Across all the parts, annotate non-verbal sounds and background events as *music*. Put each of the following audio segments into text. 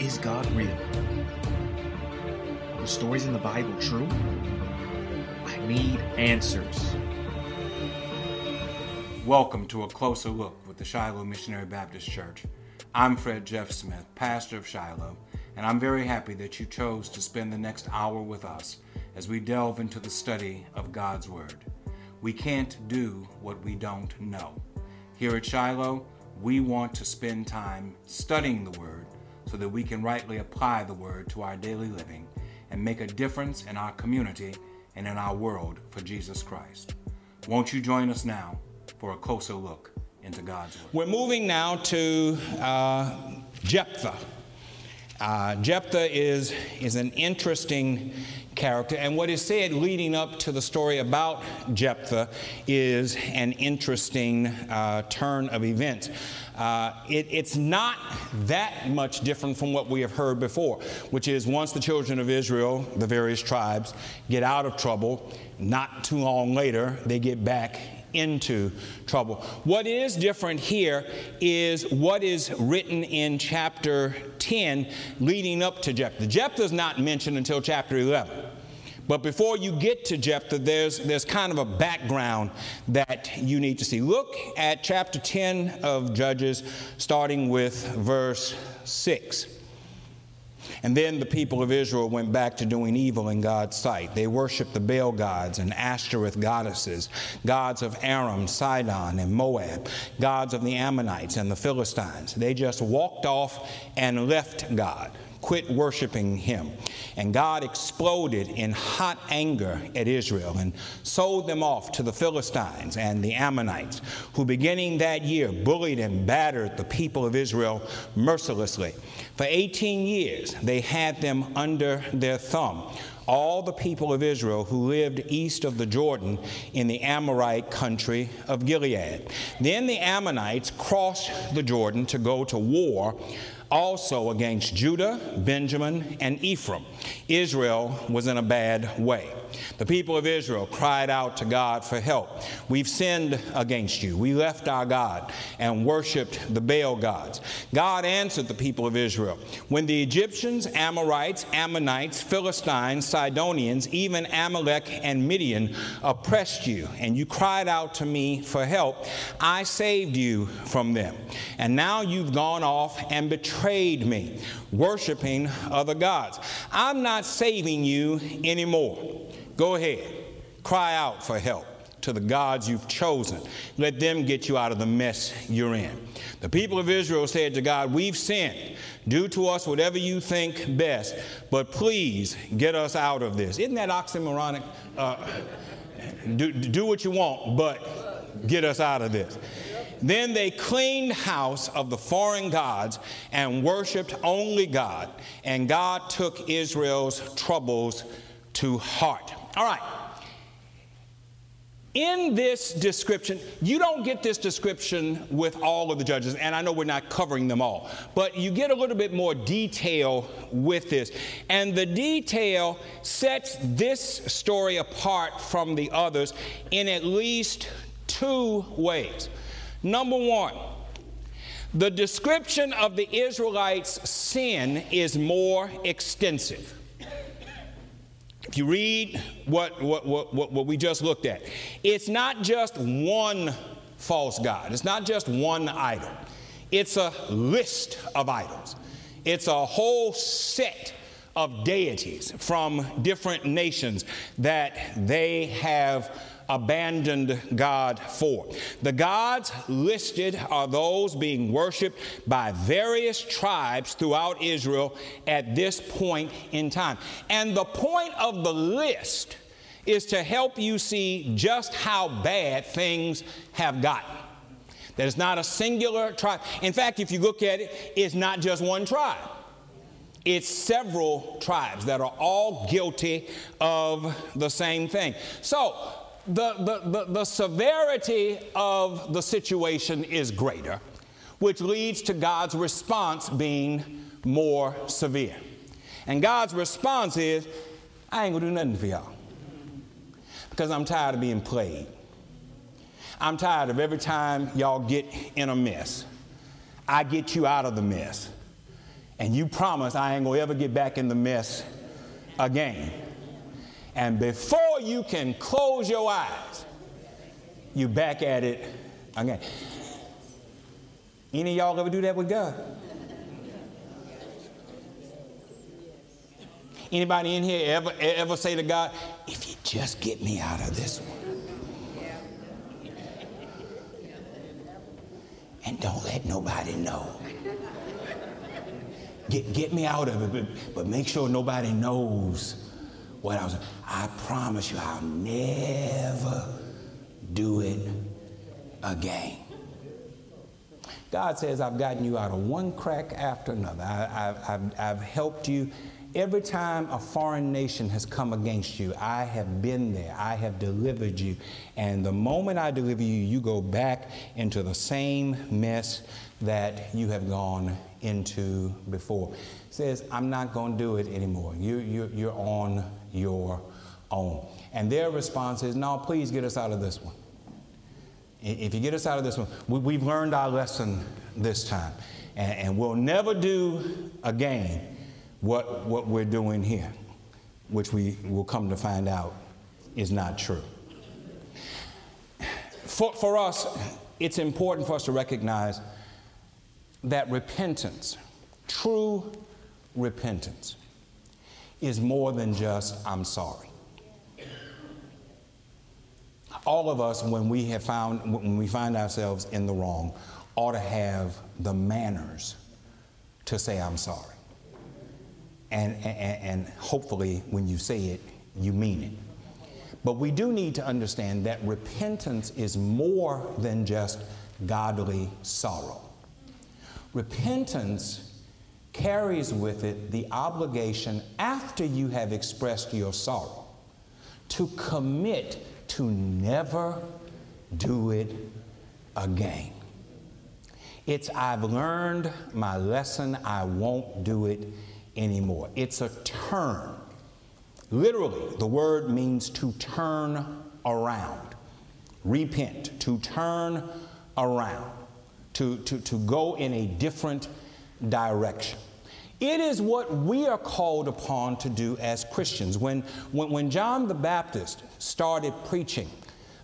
Is God real? Are the stories in the Bible true? I need answers. Welcome to a closer look with the Shiloh Missionary Baptist Church. I'm Fred Jeff Smith, pastor of Shiloh, and I'm very happy that you chose to spend the next hour with us as we delve into the study of God's Word. We can't do what we don't know. Here at Shiloh, we want to spend time studying the Word so that we can rightly apply the Word to our daily living and make a difference in our community and in our world for Jesus Christ. Won't you join us now for a closer look into God's Word? We're moving now to uh, Jephthah. Uh, Jephthah is, is an interesting character, and what is said leading up to the story about Jephthah is an interesting uh, turn of events. Uh, it, it's not that much different from what we have heard before, which is once the children of Israel, the various tribes, get out of trouble, not too long later, they get back into trouble. What is different here is what is written in chapter 10 leading up to Jephthah. Jephthah is not mentioned until chapter 11. But before you get to Jephthah, there's, there's kind of a background that you need to see. Look at chapter 10 of Judges, starting with verse 6. And then the people of Israel went back to doing evil in God's sight. They worshiped the Baal gods and Ashtoreth goddesses, gods of Aram, Sidon, and Moab, gods of the Ammonites and the Philistines. They just walked off and left God quit worshiping him. And God exploded in hot anger at Israel and sold them off to the Philistines and the Ammonites, who beginning that year bullied and battered the people of Israel mercilessly. For 18 years, they had them under their thumb all the people of Israel who lived east of the Jordan in the Amorite country of Gilead. Then the Ammonites crossed the Jordan to go to war also against Judah, Benjamin, and Ephraim. Israel was in a bad way. The people of Israel cried out to God for help. We've sinned against you. We left our God and worshiped the Baal gods. God answered the people of Israel. When the Egyptians, Amorites, Ammonites, Philistines, Sidonians, even Amalek and Midian oppressed you, and you cried out to me for help, I saved you from them. And now you've gone off and betrayed me, worshiping other gods. I'm not saving you anymore. Go ahead, cry out for help to the gods you've chosen. Let them get you out of the mess you're in. The people of Israel said to God, We've sinned. Do to us whatever you think best, but please get us out of this. Isn't that oxymoronic? Uh, do, do what you want, but get us out of this. Then they cleaned house of the foreign gods and worshiped only God, and God took Israel's troubles to heart. All right. In this description, you don't get this description with all of the judges, and I know we're not covering them all, but you get a little bit more detail with this. And the detail sets this story apart from the others in at least two ways. Number one, the description of the Israelites' sin is more extensive. If you read what, what, what, what, we just looked at, it's not just one false God, it's not just one idol, it's a list of idols, it's a whole set of deities from different nations that they have abandoned God for. The gods listed are those being worshiped by various tribes throughout Israel at this point in time. And the point of the list is to help you see just how bad things have gotten. There's not a singular tribe. In fact, if you look at it, it's not just one tribe. It's several tribes that are all guilty of the same thing. So, the, the, the, the severity of the situation is greater, which leads to God's response being more severe. And God's response is, I ain't gonna do nothing for y'all because I'm tired of being played. I'm tired of every time y'all get in a mess, I get you out of the mess. And you promise I ain't gonna ever get back in the mess again. And before you can close your eyes, you back at it again. Any of y'all ever do that with God? Anybody in here ever ever say to God, if you just get me out of this one? And don't let nobody know. Get, get me out of it, but, but make sure nobody knows what I was. I promise you, I'll never do it again. God says, I've gotten you out of one crack after another. I, have I've helped you. Every time a foreign nation has come against you, I have been there. I have delivered you. And the moment I deliver you, you go back into the same mess that you have gone into before. says, I'm not going to do it anymore. You, you, you're on your own. And their response is, No, please get us out of this one. If you get us out of this one, we, have learned our lesson this time. And, and, we'll never do again what, what we're doing here, which we will come to find out is not true. For, for us, it's important for us to recognize that repentance, true repentance, is more than just, I'm sorry. All of us, when we have found, when we find ourselves in the wrong, ought to have the manners to say, I'm sorry. And, and, and hopefully, when you say it, you mean it. But we do need to understand that repentance is more than just godly sorrow. Repentance carries with it the obligation, after you have expressed your sorrow, to commit to never do it again. It's, I've learned my lesson, I won't do it anymore. It's a turn. Literally, the word means to turn around. Repent, to turn around to, to, to go in a different direction. It is what we are called upon to do as Christians. When, when, when John the Baptist started preaching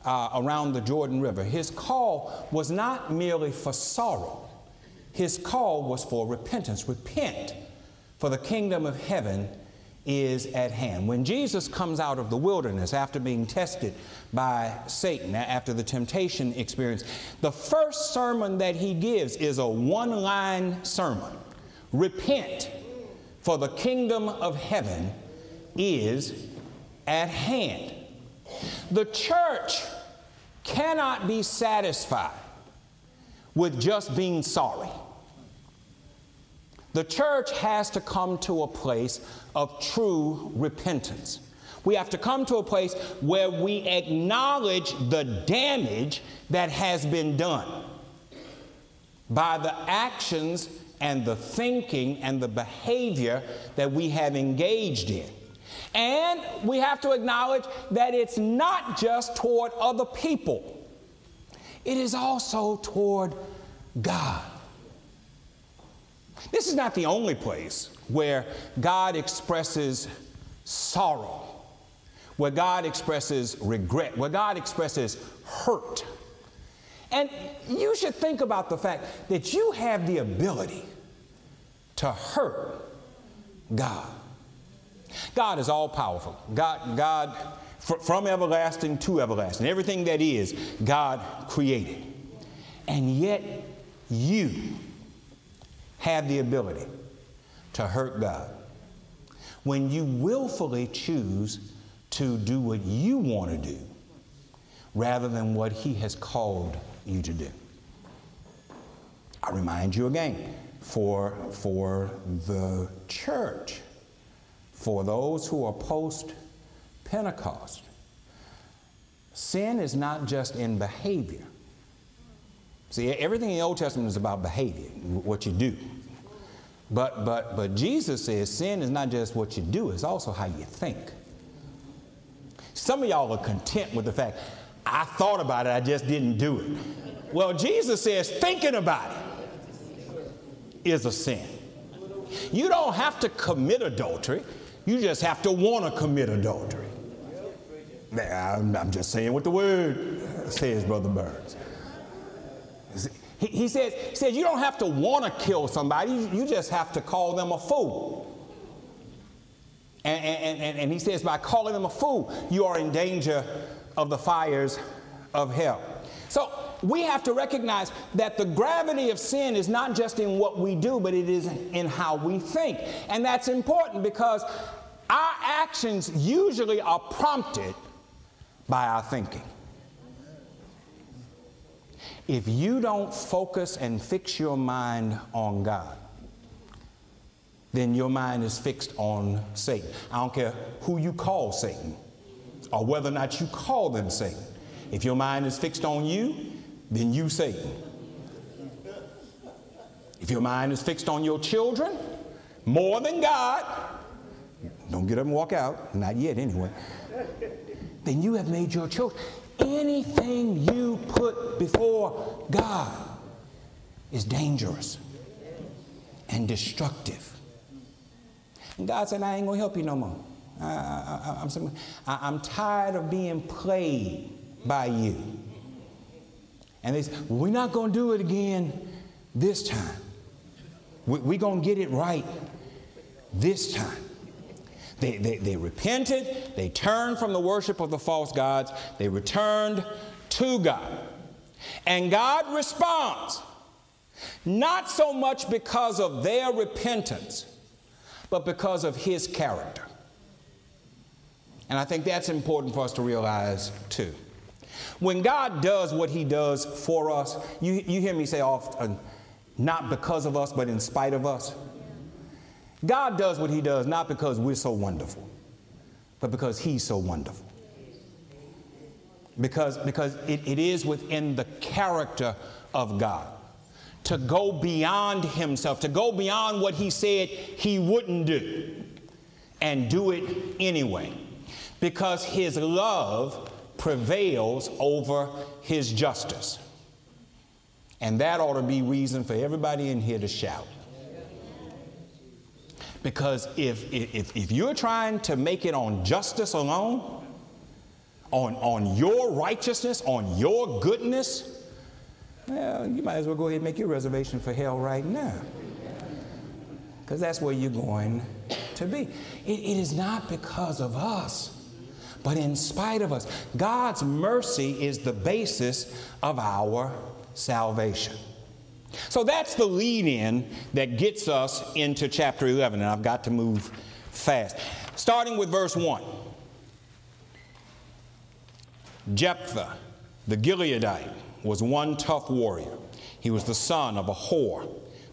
uh, around the Jordan River, his call was not merely for sorrow, his call was for repentance. Repent, for the kingdom of heaven is at hand. When Jesus comes out of the wilderness after being tested by Satan, after the temptation experience, the first sermon that he gives is a one line sermon Repent, for the kingdom of heaven is at hand. The church cannot be satisfied with just being sorry. The church has to come to a place of true repentance. We have to come to a place where we acknowledge the damage that has been done by the actions and the thinking and the behavior that we have engaged in. And we have to acknowledge that it's not just toward other people, it is also toward God. This is not the only place where God expresses sorrow, where God expresses regret, where God expresses hurt. And you should think about the fact that you have the ability to hurt God. God is all powerful. God, God, from everlasting to everlasting, everything that is, God created. And yet, you have the ability to hurt God. When you willfully choose to do what you want to do rather than what He has called you to do. I remind you again for, for the church, for those who are post Pentecost, sin is not just in behavior. See, everything in the Old Testament is about behavior, what you do. But, but, but Jesus says sin is not just what you do, it's also how you think. Some of y'all are content with the fact, I thought about it, I just didn't do it. Well, Jesus says thinking about it is a sin. You don't have to commit adultery, you just have to want to commit adultery. I'm, I'm just saying what the word says, Brother Burns. He, he, says, he says, You don't have to want to kill somebody, you just have to call them a fool. And, and, and, and he says, By calling them a fool, you are in danger of the fires of hell. So we have to recognize that the gravity of sin is not just in what we do, but it is in how we think. And that's important because our actions usually are prompted by our thinking. If you don't focus and fix your mind on God, then your mind is fixed on Satan. I don't care who you call Satan or whether or not you call them Satan. If your mind is fixed on you, then you Satan. If your mind is fixed on your children more than God, don't get up and walk out, not yet anyway, then you have made your children. Anything you put before God is dangerous and destructive. And God said, I ain't gonna help you no more. I, am I'm tired of being played by you. And they said, We're not to do it again this time. We're we going to get it right this time. They, they, they repented, they turned from the worship of the false gods, they returned to God. And God responds, not so much because of their repentance, but because of His character. And I think that's important for us to realize too. When God does what He does for us, you, you hear me say often, not because of us, but in spite of us. God does what He does not because we're so wonderful, but because He's so wonderful. Because, because it, it is within the character of God to go beyond Himself, to go beyond what He said He wouldn't do, and do it anyway. Because His love prevails over his justice. And that ought to be reason for everybody in here to shout. Because if, if, if you're trying to make it on justice alone, on, on your righteousness, on your goodness, well, you might as well go ahead and make your reservation for hell right now. Because that's where you're going to be. It, it is not because of us but in spite of us. God's mercy is the basis of our salvation. So that's the lead in that gets us into chapter 11, and I've got to move fast. Starting with verse 1 Jephthah, the Gileadite, was one tough warrior. He was the son of a whore,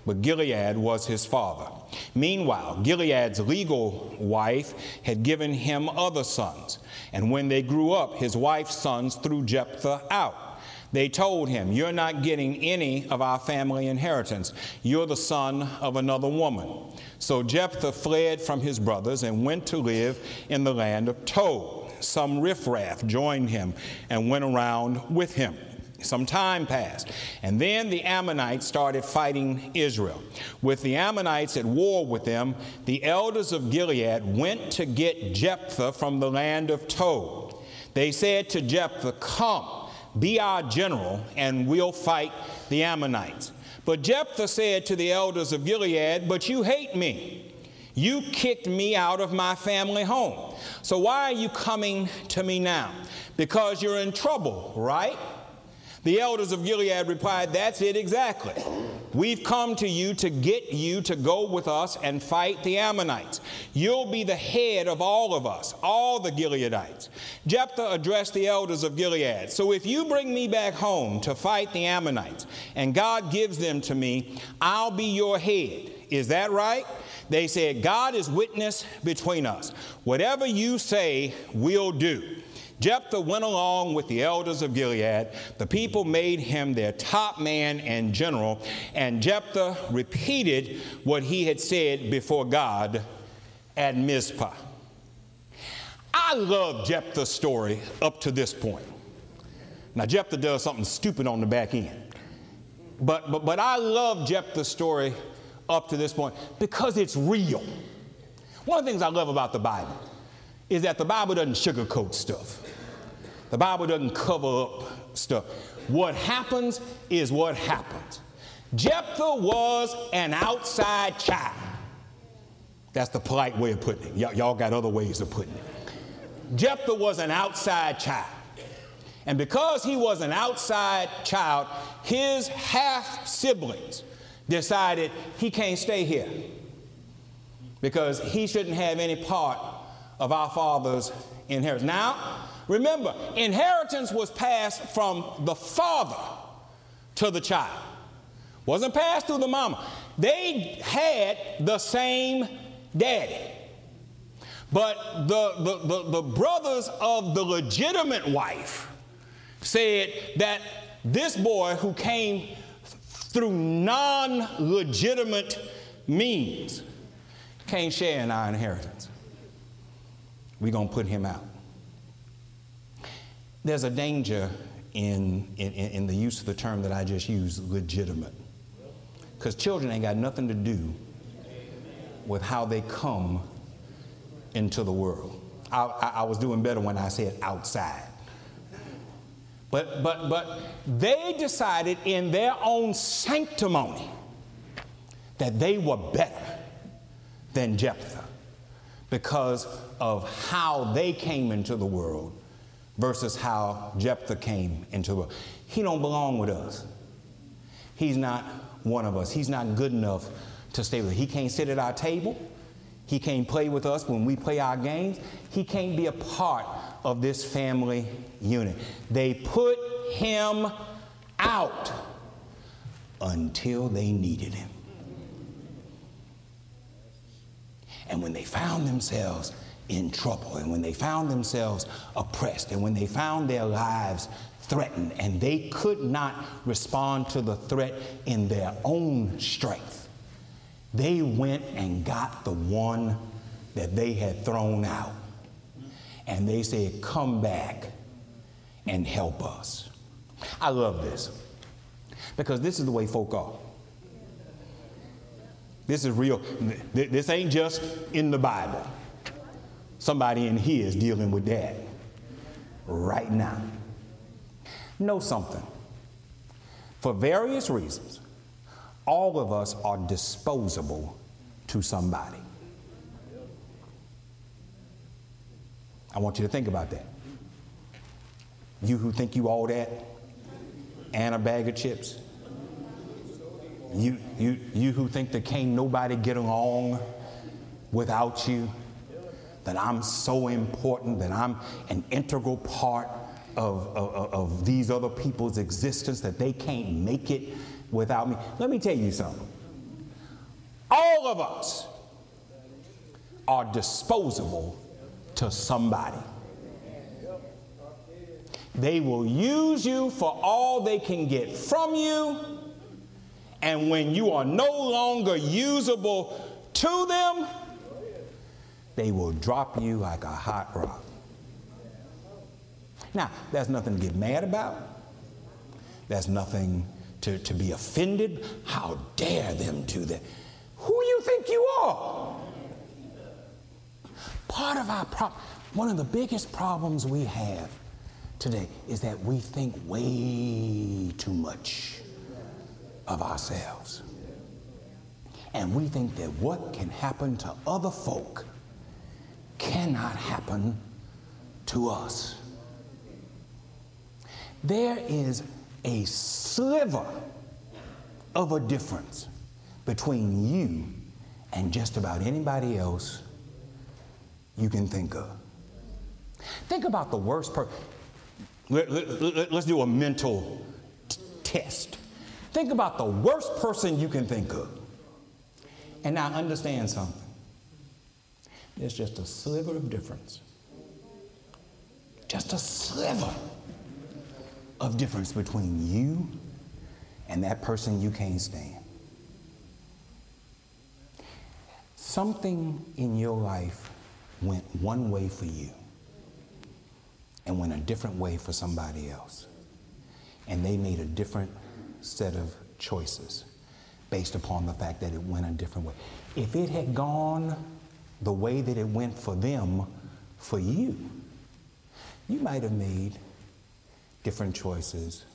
but Gilead was his father. Meanwhile, Gilead's legal wife had given him other sons. And when they grew up, his wife's sons threw Jephthah out. They told him, You're not getting any of our family inheritance. You're the son of another woman. So Jephthah fled from his brothers and went to live in the land of Tob. Some riffraff joined him and went around with him. Some time passed, and then the Ammonites started fighting Israel. With the Ammonites at war with them, the elders of Gilead went to get Jephthah from the land of Tob. They said to Jephthah, Come, be our general, and we'll fight the Ammonites. But Jephthah said to the elders of Gilead, But you hate me. You kicked me out of my family home. So why are you coming to me now? Because you're in trouble, right? The elders of Gilead replied, That's it exactly. We've come to you to get you to go with us and fight the Ammonites. You'll be the head of all of us, all the Gileadites. Jephthah addressed the elders of Gilead So if you bring me back home to fight the Ammonites, and God gives them to me, I'll be your head. Is that right? They said, God is witness between us. Whatever you say, we'll do. Jephthah went along with the elders of Gilead. The people made him their top man and general, and Jephthah repeated what he had said before God at Mizpah. I love Jephthah's story up to this point. Now, Jephthah does something stupid on the back end. But, but, but I love Jephthah's story up to this point because it's real. One of the things I love about the Bible is that the Bible doesn't sugarcoat stuff. The Bible doesn't cover up stuff. What happens is what happens. Jephthah was an outside child. That's the polite way of putting it. Y- y'all got other ways of putting it. Jephthah was an outside child. And because he was an outside child, his half siblings decided he can't stay here because he shouldn't have any part of our father's inheritance. Now, remember, inheritance was passed from the father to the child. Wasn't passed through the mama. They had the same daddy. But the, the, the, the brothers of the legitimate wife said that this boy who came through non legitimate means can't share in our inheritance. We're going to put him out. There's a danger in, in, in the use of the term that I just used, legitimate. Because children ain't got nothing to do with how they come into the world. I, I, I was doing better when I said outside. But, but, but they decided in their own sanctimony that they were better than Jephthah because of how they came into the world versus how Jephthah came into the. He don't belong with us. He's not one of us. He's not good enough to stay with us. He can't sit at our table. He can't play with us when we play our games. He can't be a part of this family unit. They put him out until they needed him. And when they found themselves in trouble, and when they found themselves oppressed, and when they found their lives threatened, and they could not respond to the threat in their own strength, they went and got the one that they had thrown out. And they said, Come back and help us. I love this because this is the way folk are. This is real. This ain't just in the Bible. Somebody in here is dealing with that right now. Know something. For various reasons, all of us are disposable to somebody. I want you to think about that. You who think you all that and a bag of chips. You, you, you who think that can't nobody get along without you, that I'm so important, that I'm an integral part of, of, of these other people's existence, that they can't make it without me. Let me tell you something. All of us are disposable to somebody. They will use you for all they can get from you. And when you are no longer usable to them, they will drop you like a hot rock. Now, there's nothing to get mad about. There's nothing to, to be offended. How dare them do that? Who you think you are? Part of our problem, one of the biggest problems we have today is that we think way too much of ourselves. And we think that what can happen to other folk cannot happen to us. There is a sliver of a difference between you and just about anybody else you can think of. Think about the worst person. Let, us let, do a mental t- test. Think about the worst person you can think of. And now understand something. There's just a sliver of difference. Just a sliver of difference between you and that person you can't stand. Something in your life went one way for you and went a different way for somebody else. And they made a different set of choices based upon the fact that it went a different way. If it had gone the way that it went for them, for you, you might have made different choices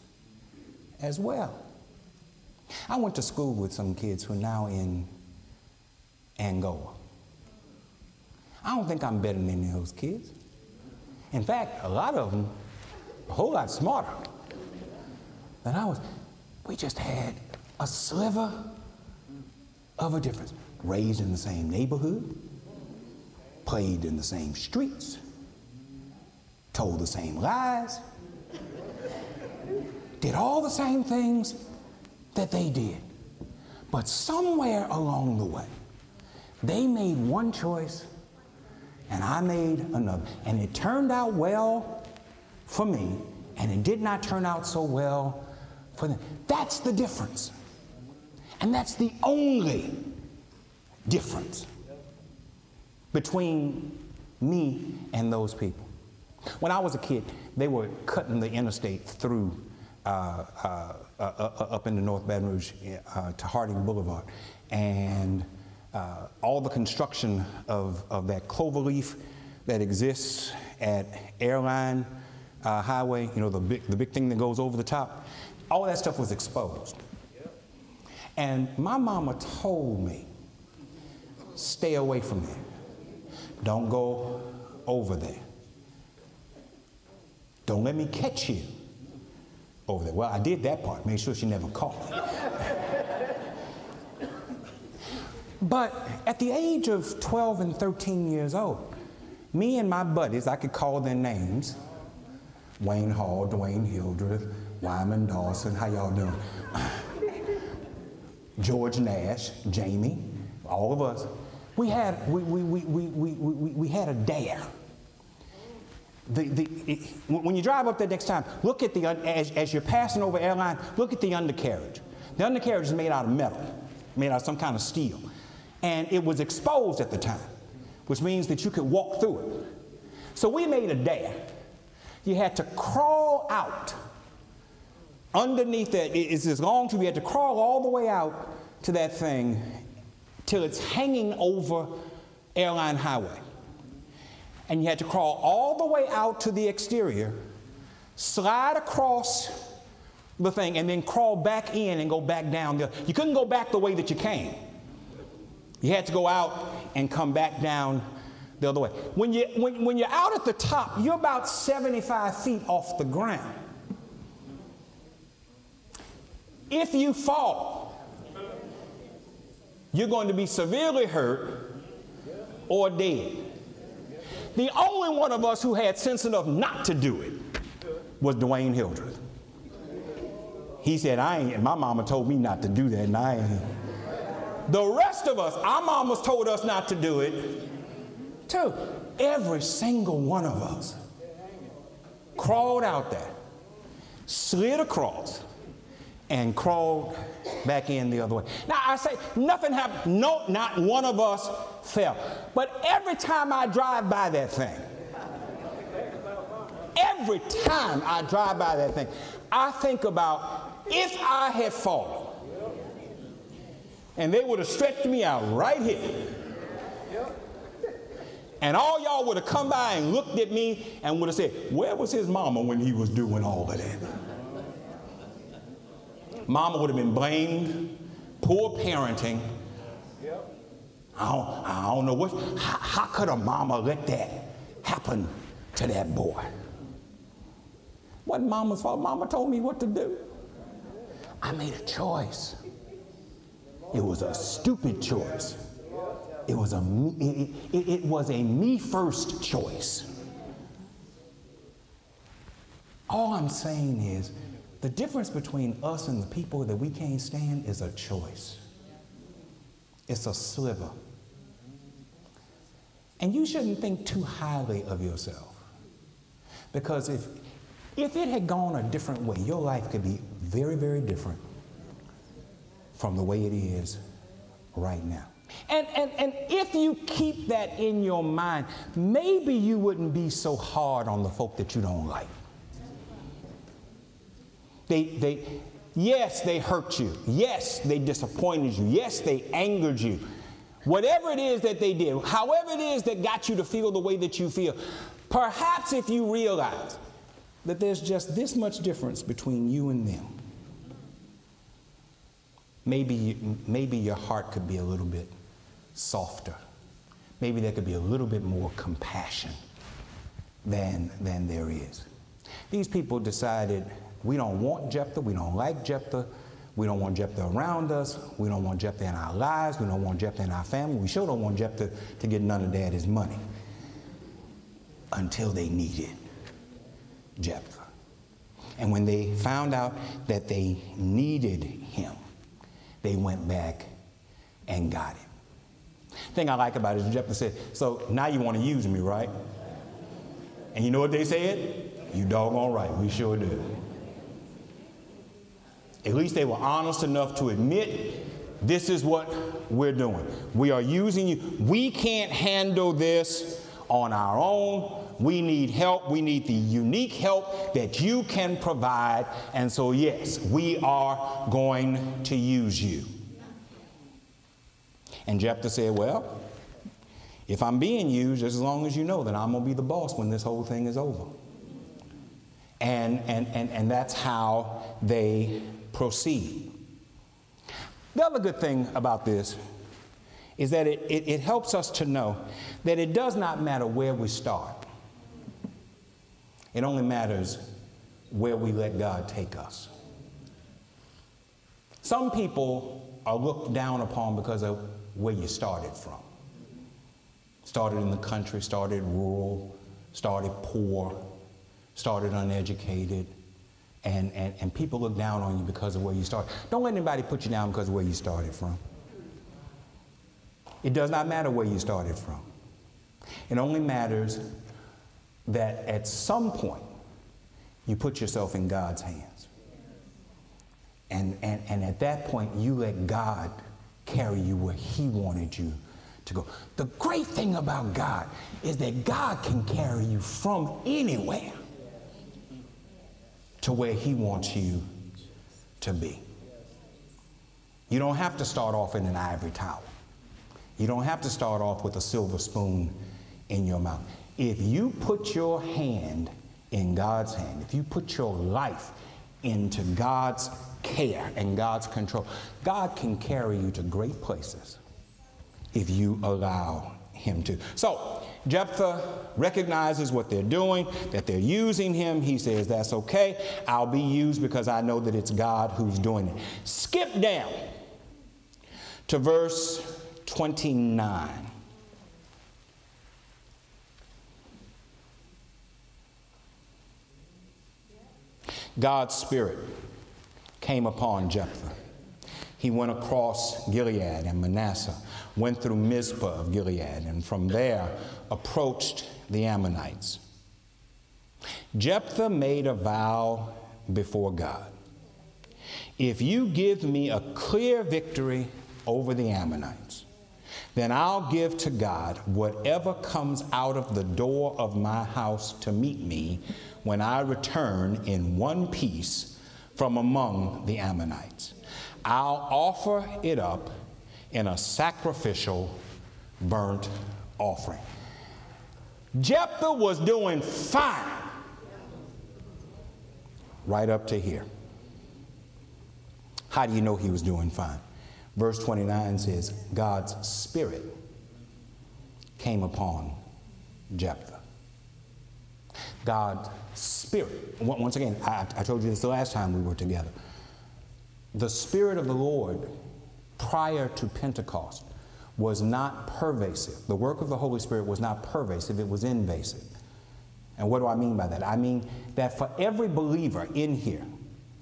as well. I went to school with some kids who are now in Angola. I don't think I'm better than any of those kids. In fact, a lot of them a whole lot smarter than I was. We just had a sliver of a difference. Raised in the same neighborhood, played in the same streets, told the same lies, did all the same things that they did. But somewhere along the way, they made one choice and I made another. And it turned out well for me, and it did not turn out so well for them. That's the difference. And that's the only difference between me and those people. When I was a kid, they were cutting the interstate through uh, uh, uh, uh up in the North Baton Rouge uh, to Harding Boulevard. And uh, all the construction of, of that cloverleaf that exists at Airline Highway, you know, the big, the big thing that goes over the top, all that stuff was exposed. And my mama told me, stay away from there. Don't go over there. Don't let me catch you over there. Well, I did that part, made sure she never caught me. *laughs* but at the age of 12 and 13 years old, me and my buddies, I could call their names Wayne Hall, Dwayne Hildreth, Wyman Dawson, how y'all doing? *laughs* George Nash, Jamie, all of us. We had, we, we, we, we, we, we, had a dare. The, the, it, when you drive up there next time, look at the, as, as you're passing over airline, look at the undercarriage. The undercarriage is made out of metal, made out of some kind of steel. And it was exposed at the time, which means that you could walk through it. So we made a dare. You had to crawl out underneath that, it's as long to we had to crawl all the way out to that thing till it's hanging over Airline Highway. And you had to crawl all the way out to the exterior, slide across the thing, and then crawl back in and go back down. The, you couldn't go back the way that you came. You had to go out and come back down the other way. When, you, when, when you're out at the top, you're about 75 feet off the ground. If you fall, you're going to be severely hurt or dead. The only one of us who had sense enough not to do it was Dwayne Hildreth. He said, I ain't, and my mama told me not to do that, and I ain't. The rest of us, our mamas told us not to do it, too. Every single one of us crawled out there, slid across, and crawled back in the other way. Now I say nothing happened. No, not one of us fell. But every time I drive by that thing, every time I drive by that thing, I think about if I had fallen and they would have stretched me out right here. And all y'all would have come by and looked at me and would have said, Where was his mama when he was doing all of that? Mama would have been blamed, poor parenting. I don't, I don't know what, how, how could a mama let that happen to that boy? Wasn't mama's fault. Mama told me what to do. I made a choice. It was a stupid choice. It was a it, it, it was a me first choice. All I'm saying is the difference between us and the people that we can't stand is a choice. It's a sliver. And you shouldn't think too highly of yourself. Because if, if it had gone a different way, your life could be very, very different from the way it is right now. And, and, and if you keep that in your mind, maybe you wouldn't be so hard on the folk that you don't like. They, they, Yes, they hurt you. Yes, they disappointed you. Yes, they angered you. Whatever it is that they did, however it is that got you to feel the way that you feel, perhaps if you realize that there's just this much difference between you and them, maybe, maybe your heart could be a little bit softer. Maybe there could be a little bit more compassion than, than there is. These people decided we don't want Jephthah, we don't like Jephthah, we don't want Jephthah around us, we don't want Jephthah in our lives, we don't want Jephthah in our family, we sure don't want Jephthah to get none of daddy's money until they needed Jephthah. And when they found out that they needed him, they went back and got him. Thing I like about it is Jephthah said, So now you want to use me, right? And you know what they said? You doggone right, we sure do. At least they were honest enough to admit this is what we're doing. We are using you. We can't handle this on our own. We need help. We need the unique help that you can provide. And so, yes, we are going to use you. And Jephthah said, Well, if I'm being used, as long as you know that I'm going to be the boss when this whole thing is over. And, and, and, and that's how they proceed. The other good thing about this is that it, it, it, helps us to know that it does not matter where we start, it only matters where we let God take us. Some people are looked down upon because of where you started from. Started in the country, started rural, started poor, started uneducated, and, and, and people look down on you because of where you started. Don't let anybody put you down because of where you started from. It does not matter where you started from. It only matters that at some point you put yourself in God's hands. And, and, and at that point, you let God carry you where He wanted you to go. The great thing about God is that God can carry you from anywhere to where He wants you to be. You don't have to start off in an ivory tower. You don't have to start off with a silver spoon in your mouth. If you put your hand in God's hand, if you put your life into God's care and God's control, God can carry you to great places if you allow Him to. So, Jephthah recognizes what they're doing, that they're using him. He says, That's okay. I'll be used because I know that it's God who's doing it. Skip down to verse 29. God's Spirit came upon Jephthah. He went across Gilead and Manasseh, went through Mizpah of Gilead, and from there approached the Ammonites. Jephthah made a vow before God If you give me a clear victory over the Ammonites, then I'll give to God whatever comes out of the door of my house to meet me when I return in one piece from among the Ammonites. I'll offer it up in a sacrificial burnt offering. Jephthah was doing fine right up to here. How do you know he was doing fine? Verse 29 says, God's Spirit came upon Jephthah. God's Spirit. Once again, I, I told you this the last time we were together. The Spirit of the Lord prior to Pentecost was not pervasive. The work of the Holy Spirit was not pervasive, it was invasive. And what do I mean by that? I mean that for every believer in here,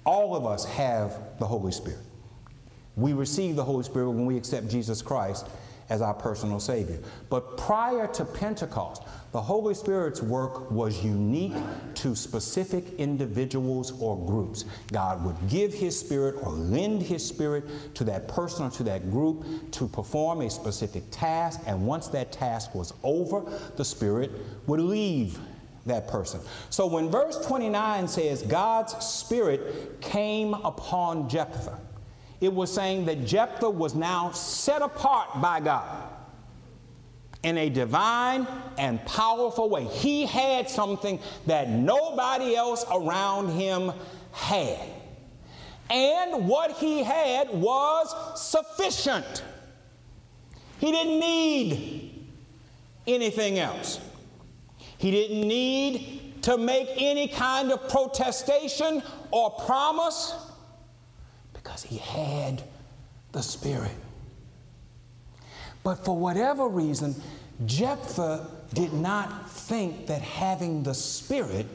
all of us have the Holy Spirit. We receive the Holy Spirit when we accept Jesus Christ as our personal Savior. But prior to Pentecost, the Holy Spirit's work was unique to specific individuals or groups. God would give His Spirit or lend His Spirit to that person or to that group to perform a specific task, and once that task was over, the Spirit would leave that person. So when verse 29 says God's spirit came upon Jephthah, it was saying that Jephthah was now set apart by God in a divine and powerful way. He had something that nobody else around him had. And what he had was sufficient. He didn't need anything else. He didn't need to make any kind of protestation or promise because he had the Spirit. But for whatever reason, Jephthah did not think that having the Spirit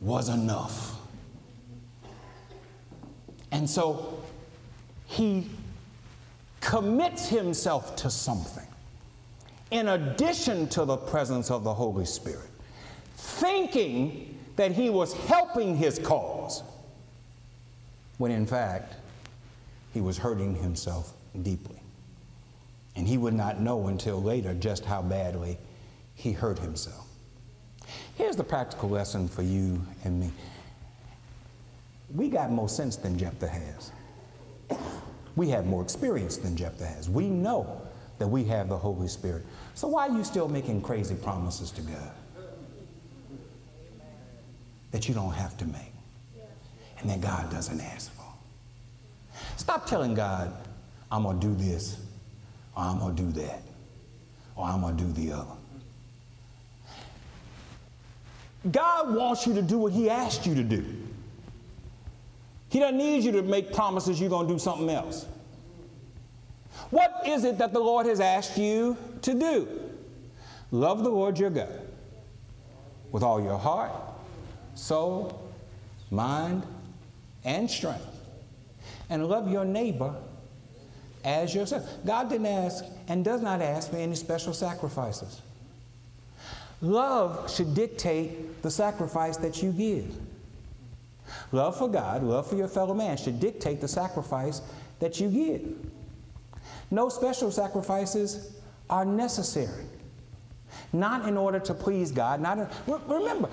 was enough. And so he commits himself to something in addition to the presence of the Holy Spirit, thinking that he was helping his cause, when in fact he was hurting himself deeply. And he would not know until later just how badly he hurt himself. Here's the practical lesson for you and me. We got more sense than Jephthah has. We have more experience than Jephthah has. We know that we have the Holy Spirit. So why are you still making crazy promises to God that you don't have to make and that God doesn't ask for? Stop telling God, I'm going to do this or I'm going to do that or I'm going to do the other. God wants you to do what He asked you to do. He doesn't need you to make promises you're going to do something else. What is it that the Lord has asked you to do? Love the Lord your God with all your heart, soul, mind, and strength. And love your neighbor as yourself. God didn't ask and does not ask for any special sacrifices. Love should dictate the sacrifice that you give. Love for God, love for your fellow man should dictate the sacrifice that you give. No special sacrifices are necessary. Not in order to please God. Not in, remember,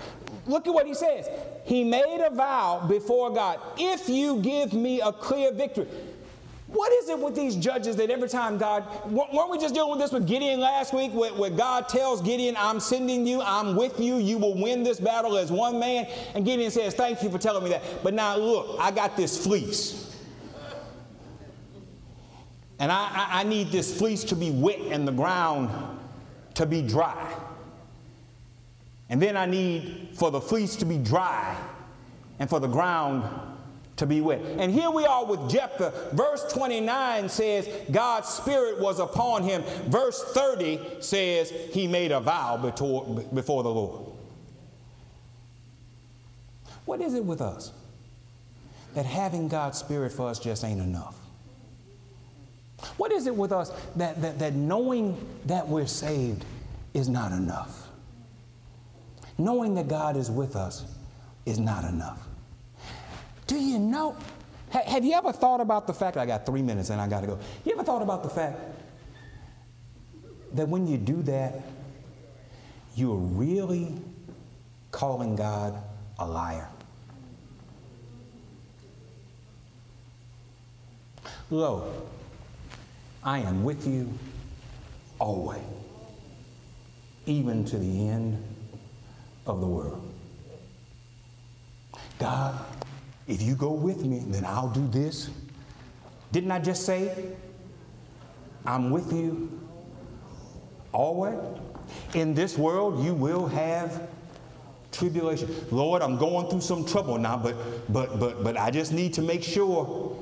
look at what he says. He made a vow before God if you give me a clear victory. What is it with these judges that every time God, weren't we just dealing with this with Gideon last week, where, where, God tells Gideon, I'm sending you, I'm with you, you will win this battle as one man? And Gideon says, Thank you for telling me that. But now look, I got this fleece. And I, I, I need this fleece to be wet and the ground to be dry. And then I need for the fleece to be dry and for the ground to be wet. And here we are with Jephthah. Verse 29 says God's spirit was upon him. Verse 30 says he made a vow before, before the Lord. What is it with us? That having God's spirit for us just ain't enough. What is it with us that, that, that knowing that we're saved is not enough? Knowing that God is with us is not enough. Do you know? Have you ever thought about the fact? I got three minutes and I got to go. You ever thought about the fact that when you do that, you're really calling God a liar? Lo, I am with you always, even to the end of the world. God if you go with me, then I'll do this. Didn't I just say, I'm with you always? In this world, you will have tribulation. Lord, I'm going through some trouble now, but but but but I just need to make sure.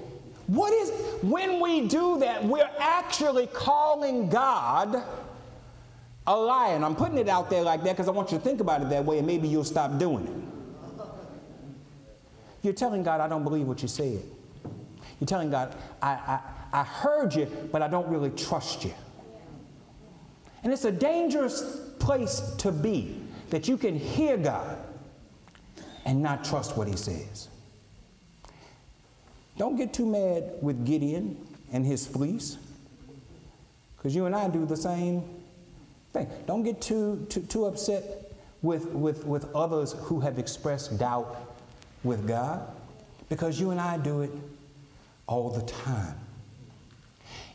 What is when we do that, we're actually calling God a lie. And I'm putting it out there like that because I want you to think about it that way, and maybe you'll stop doing it. You're telling God, I don't believe what you said. You're telling God, I, I, I heard you, but I don't really trust you. And it's a dangerous place to be that you can hear God and not trust what He says. Don't get too mad with Gideon and his fleece, because you and I do the same thing. Don't get too, too, too upset with, with, with others who have expressed doubt with God? Because you and I do it all the time.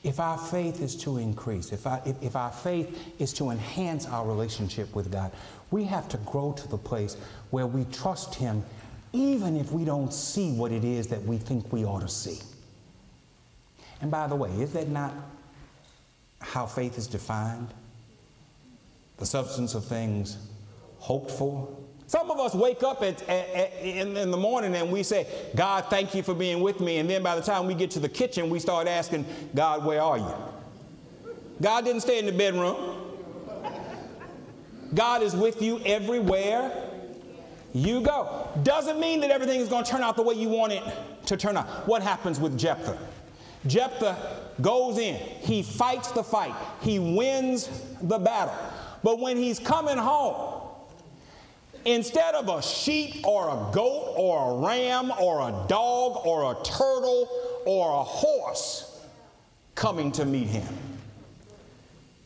If our faith is to increase, if, if, if our faith is to enhance our relationship with God, we have to grow to the place where we trust Him even if we don't see what it is that we think we ought to see. And by the way, is that not how faith is defined? The substance of things hoped for. Some of us wake up at, at, at, in, in the morning and we say, God, thank you for being with me. And then by the time we get to the kitchen, we start asking, God, where are you? God didn't stay in the bedroom. God is with you everywhere you go. Doesn't mean that everything is going to turn out the way you want it to turn out. What happens with Jephthah? Jephthah goes in, he fights the fight, he wins the battle. But when he's coming home, instead of a sheep or a goat or a ram or a dog or a turtle or a horse coming to meet him,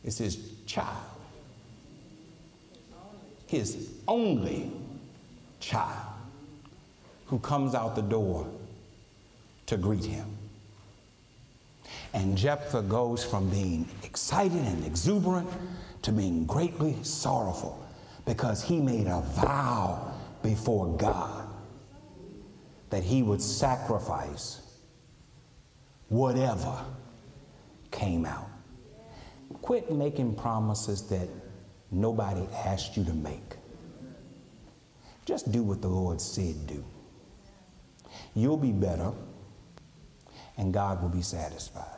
it's his child, his only child who comes out the door to greet him. And Jephthah goes from being excited and exuberant to being greatly sorrowful because he made a vow before God that he would sacrifice whatever came out. Quit making promises that nobody asked you to make. Just do what the Lord said do. You'll be better, and God will be satisfied.